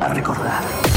a recordar.